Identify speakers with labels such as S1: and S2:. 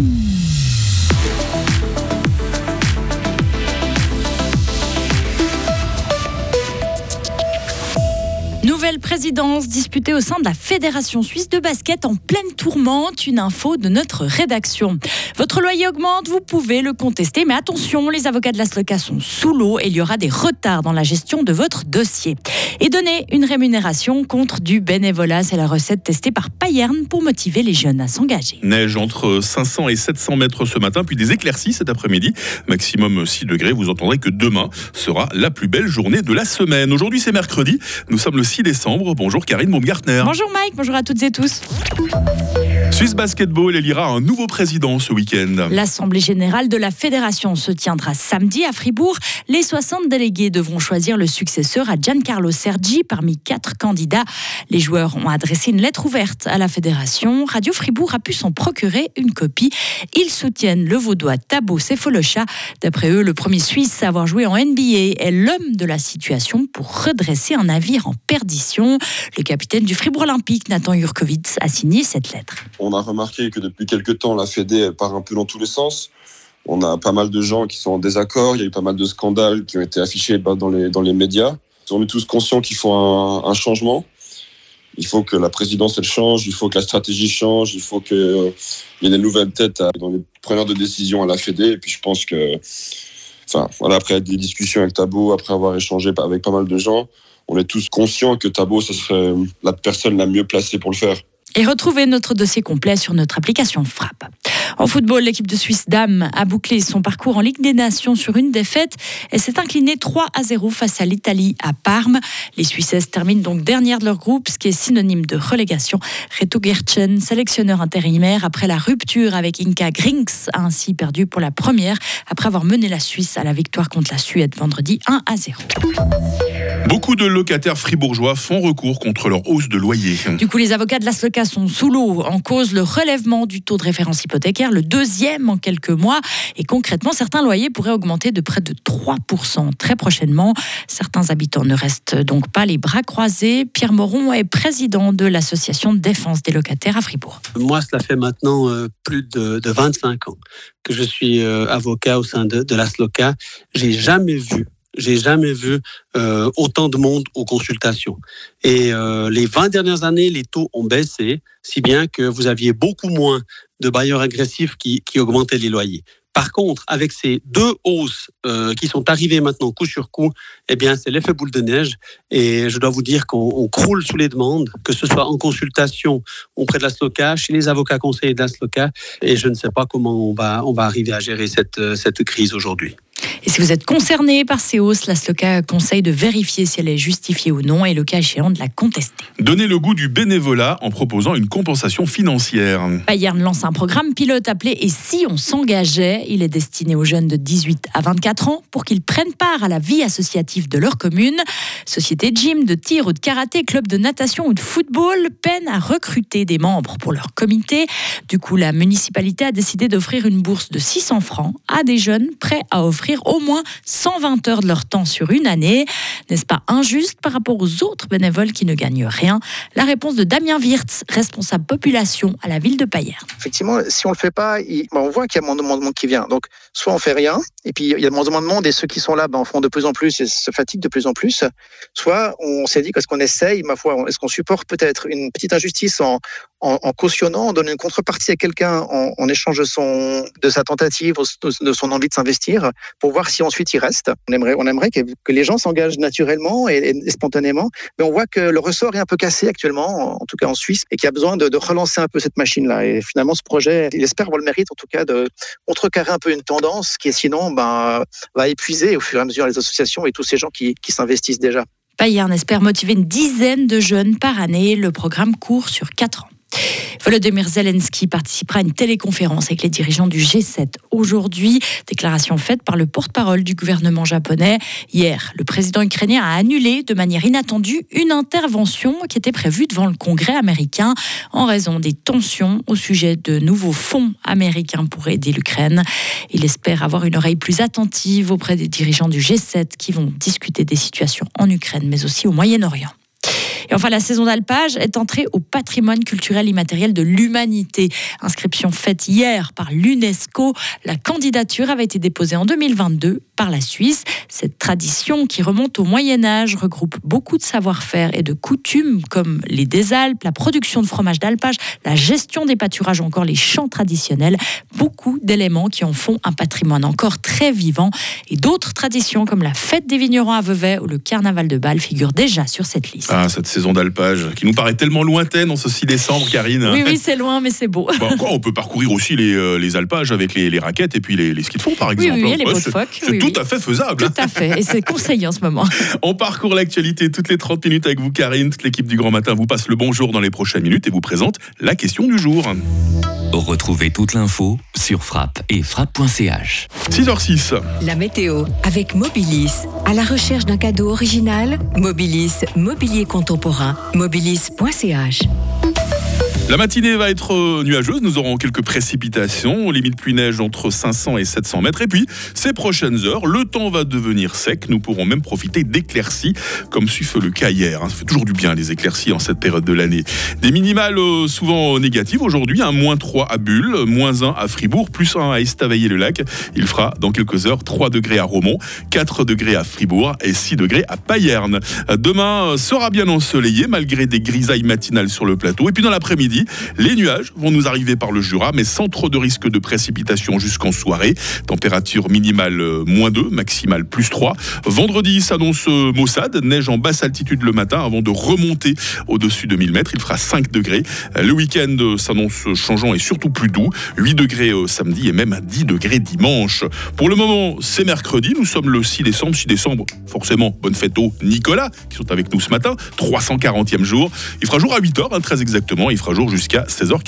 S1: Mm-hmm. Nouvelle présidence disputée au sein de la Fédération suisse de basket en pleine tourmente. Une info de notre rédaction. Votre loyer augmente, vous pouvez le contester, mais attention, les avocats de la SLOCA sont sous l'eau et il y aura des retards dans la gestion de votre dossier. Et donner une rémunération contre du bénévolat, c'est la recette testée par Payerne pour motiver les jeunes à s'engager.
S2: Neige entre 500 et 700 mètres ce matin, puis des éclaircies cet après-midi. Maximum 6 degrés. Vous entendrez que demain sera la plus belle journée de la semaine. Aujourd'hui, c'est mercredi. Nous sommes le 6 décembre. Bonjour Karine Baumgartner.
S1: Bonjour Mike, bonjour à toutes et tous.
S2: Suisse Basketball élira un nouveau président ce week-end.
S1: L'Assemblée générale de la Fédération se tiendra samedi à Fribourg. Les 60 délégués devront choisir le successeur à Giancarlo Sergi parmi quatre candidats. Les joueurs ont adressé une lettre ouverte à la Fédération. Radio Fribourg a pu s'en procurer une copie. Ils soutiennent le vaudois Tabo Sefolocha. D'après eux, le premier Suisse à avoir joué en NBA est l'homme de la situation pour redresser un navire en perdition. Le capitaine du Fribourg Olympique, Nathan Jurkovic, a signé cette lettre.
S3: On a remarqué que depuis quelques temps, la Fédé part un peu dans tous les sens. On a pas mal de gens qui sont en désaccord. Il y a eu pas mal de scandales qui ont été affichés bah, dans les, dans les médias. On est tous conscients qu'il faut un, changement. Il faut que la présidence elle change. Il faut que la stratégie change. Il faut qu'il euh, y ait des nouvelles têtes dans les preneurs de décision à la Fédé. Et puis je pense que, enfin, voilà, après des discussions avec Tabo, après avoir échangé avec pas mal de gens, on est tous conscients que Tabo, ce serait la personne la mieux placée pour le faire.
S1: Et retrouvez notre dossier complet sur notre application Frappe. En football, l'équipe de Suisse Dames a bouclé son parcours en Ligue des Nations sur une défaite et s'est inclinée 3 à 0 face à l'Italie à Parme. Les Suissesses terminent donc dernière de leur groupe, ce qui est synonyme de relégation. Reto Gertchen, sélectionneur intérimaire après la rupture avec Inka Grinks, a ainsi perdu pour la première après avoir mené la Suisse à la victoire contre la Suède vendredi 1 à 0.
S2: Beaucoup de locataires fribourgeois font recours contre leur hausse de loyer.
S1: Du coup, les avocats de la SLOCA sont sous l'eau. En cause, le relèvement du taux de référence hypothécaire, le deuxième en quelques mois. Et concrètement, certains loyers pourraient augmenter de près de 3% très prochainement. Certains habitants ne restent donc pas les bras croisés. Pierre Moron est président de l'association de défense des locataires à Fribourg.
S4: Moi, cela fait maintenant euh, plus de, 25 ans que je suis euh, avocat au sein de, de la SLOCA. J'ai jamais vu j'ai jamais vu euh, autant de monde aux consultations. Et euh, les 20 dernières années, les taux ont baissé, si bien que vous aviez beaucoup moins de bailleurs agressifs qui, augmentaient les loyers. Par contre, avec ces deux hausses euh, qui sont arrivées maintenant coup sur coup, eh bien, c'est l'effet boule de neige. Et je dois vous dire qu'on croule sous les demandes, que ce soit en consultation auprès de la SLOCA, chez les avocats conseillers de la SLOCA. Et je ne sais pas comment on va, arriver à gérer cette crise aujourd'hui.
S1: Et si vous êtes concerné par ces hausses, la SLOCA conseille de vérifier si elle est justifiée ou non et le cas échéant de la contester.
S2: Donnez le goût du bénévolat en proposant une compensation financière.
S1: Bayern lance un programme pilote appelé Et si on s'engageait? Il est destiné aux jeunes de 18 à 24 ans pour qu'ils prennent part à la vie associative de leur commune. Société de gym, de tir ou de karaté, club de natation ou de football peinent à recruter des membres pour leur comité. Du coup, la municipalité a décidé d'offrir une bourse de 600 francs à des jeunes prêts à offrir au moins 120 heures de leur temps sur une année. N'est-ce pas injuste par rapport aux autres bénévoles qui ne gagnent rien? La réponse de Damien Wirtz, responsable population à la ville de Payerne.
S5: Effectivement, si on le fait pas, on voit qu'il y a moins de monde qui vient. Donc, soit on fait rien, et puis il y a de moins moins de monde, et ceux qui sont là ben, en font de plus en plus et se fatiguent de plus en plus. Soit on s'est dit qu'est-ce qu'on essaye, ma foi, est-ce qu'on supporte peut-être une petite injustice en, en, en, cautionnant, en donnant une contrepartie à quelqu'un en, en, échange de, son, de sa tentative, de son envie de s'investir, pour voir si ensuite il reste. On aimerait, on aimerait que, les gens s'engagent naturellement et, spontanément, mais on voit que le ressort est un peu cassé actuellement, en tout cas en Suisse, et qu'il y a besoin de, relancer un peu cette machine-là. Et finalement, ce projet, il espère avoir le mérite, en tout cas, de contrecarrer un peu une tendance qui, sinon, ben, va épuiser au fur et à mesure les associations et tous ces gens qui, s'investissent déjà.
S1: Bayern espère motiver une dizaine de jeunes par année. Le programme court sur 4 ans. Volodymyr Zelensky participera à une téléconférence avec les dirigeants du G7 aujourd'hui. Déclaration faite par le porte-parole du gouvernement japonais. Hier, le président ukrainien a annulé de manière inattendue une intervention qui était prévue devant le Congrès américain en raison des tensions au sujet de nouveaux fonds américains pour aider l'Ukraine. Il espère avoir une oreille plus attentive auprès des dirigeants du G7 qui vont discuter des situations en Ukraine mais aussi au Moyen-Orient. Et enfin, la saison d'alpage est entrée au patrimoine culturel immatériel de l'humanité. Inscription faite hier par l'UNESCO. La candidature avait été déposée en 2022 par la Suisse. Cette tradition qui remonte au Moyen Âge regroupe beaucoup de savoir-faire et de coutumes comme les des Alpes, la production de fromage d'alpage, la gestion des pâturages, encore les chants traditionnels. Beaucoup d'éléments qui en font un patrimoine encore très vivant. Et d'autres traditions comme la fête des vignerons à Vevey ou le carnaval de Bâle figurent déjà sur cette liste.
S2: Ah, saison d'alpage qui nous paraît tellement lointaine en ce 6 décembre, Karine.
S1: Oui, oui, c'est loin, mais c'est beau.
S2: Bon, quoi, on peut parcourir aussi les, euh, les alpages avec les, les raquettes et puis les, les skis de fond, par exemple.
S1: Oui, oui, les
S2: Ouais,
S1: de
S2: c'est-
S1: phoque,
S2: C'est
S1: oui,
S2: tout
S1: oui.
S2: à fait faisable.
S1: Tout à fait. Et c'est conseillé en ce moment.
S2: On parcourt l'actualité toutes les 30 minutes avec vous, Karine. Toute l'équipe du Grand Matin vous passe le bonjour dans les prochaines minutes et vous présente la question du jour.
S6: Retrouvez toute l'info sur frappe et frappe.ch.
S2: 6h06.
S7: La météo avec Mobilis. À la recherche d'un cadeau original, Mobilis, mobilier contemporain, mobilis.ch.
S2: La matinée va être euh, nuageuse. Nous aurons quelques précipitations, limite pluie-neige entre 500 et 700 mètres. Et puis, ces prochaines heures, le temps va devenir sec. Nous pourrons même profiter d'éclaircies, comme ce fut le cas hier. hein. Ça fait toujours du bien, les éclaircies en cette période de l'année. Des minimales euh, souvent négatives. Aujourd'hui, un moins 3 à Bulle, moins 1 à Fribourg, plus 1 à Estavayer-le-Lac. Il fera dans quelques heures 3 degrés à Romont, 4 degrés à Fribourg et 6 degrés à Payerne. Demain euh, sera bien ensoleillé, malgré des grisailles matinales sur le plateau. Et puis dans l'après-midi, les nuages vont nous arriver par le Jura, mais sans trop de risque de précipitation jusqu'en soirée. Température minimale euh, moins 2, maximale plus 3. Vendredi s'annonce euh, maussade, neige en basse altitude le matin avant de remonter au-dessus de 1000 mètres. Il fera 5 degrés. Euh, Le week-end s'annonce changeant et surtout plus doux. 8 degrés samedi et même à 10 degrés dimanche. Pour le moment, c'est mercredi. Nous sommes le 6 décembre. 6 décembre, forcément, bonne fête aux Nicolas qui sont avec nous ce matin. 340e jour. Il fera jour à 8h, très exactement. Il fera jour jusqu'à 16h40.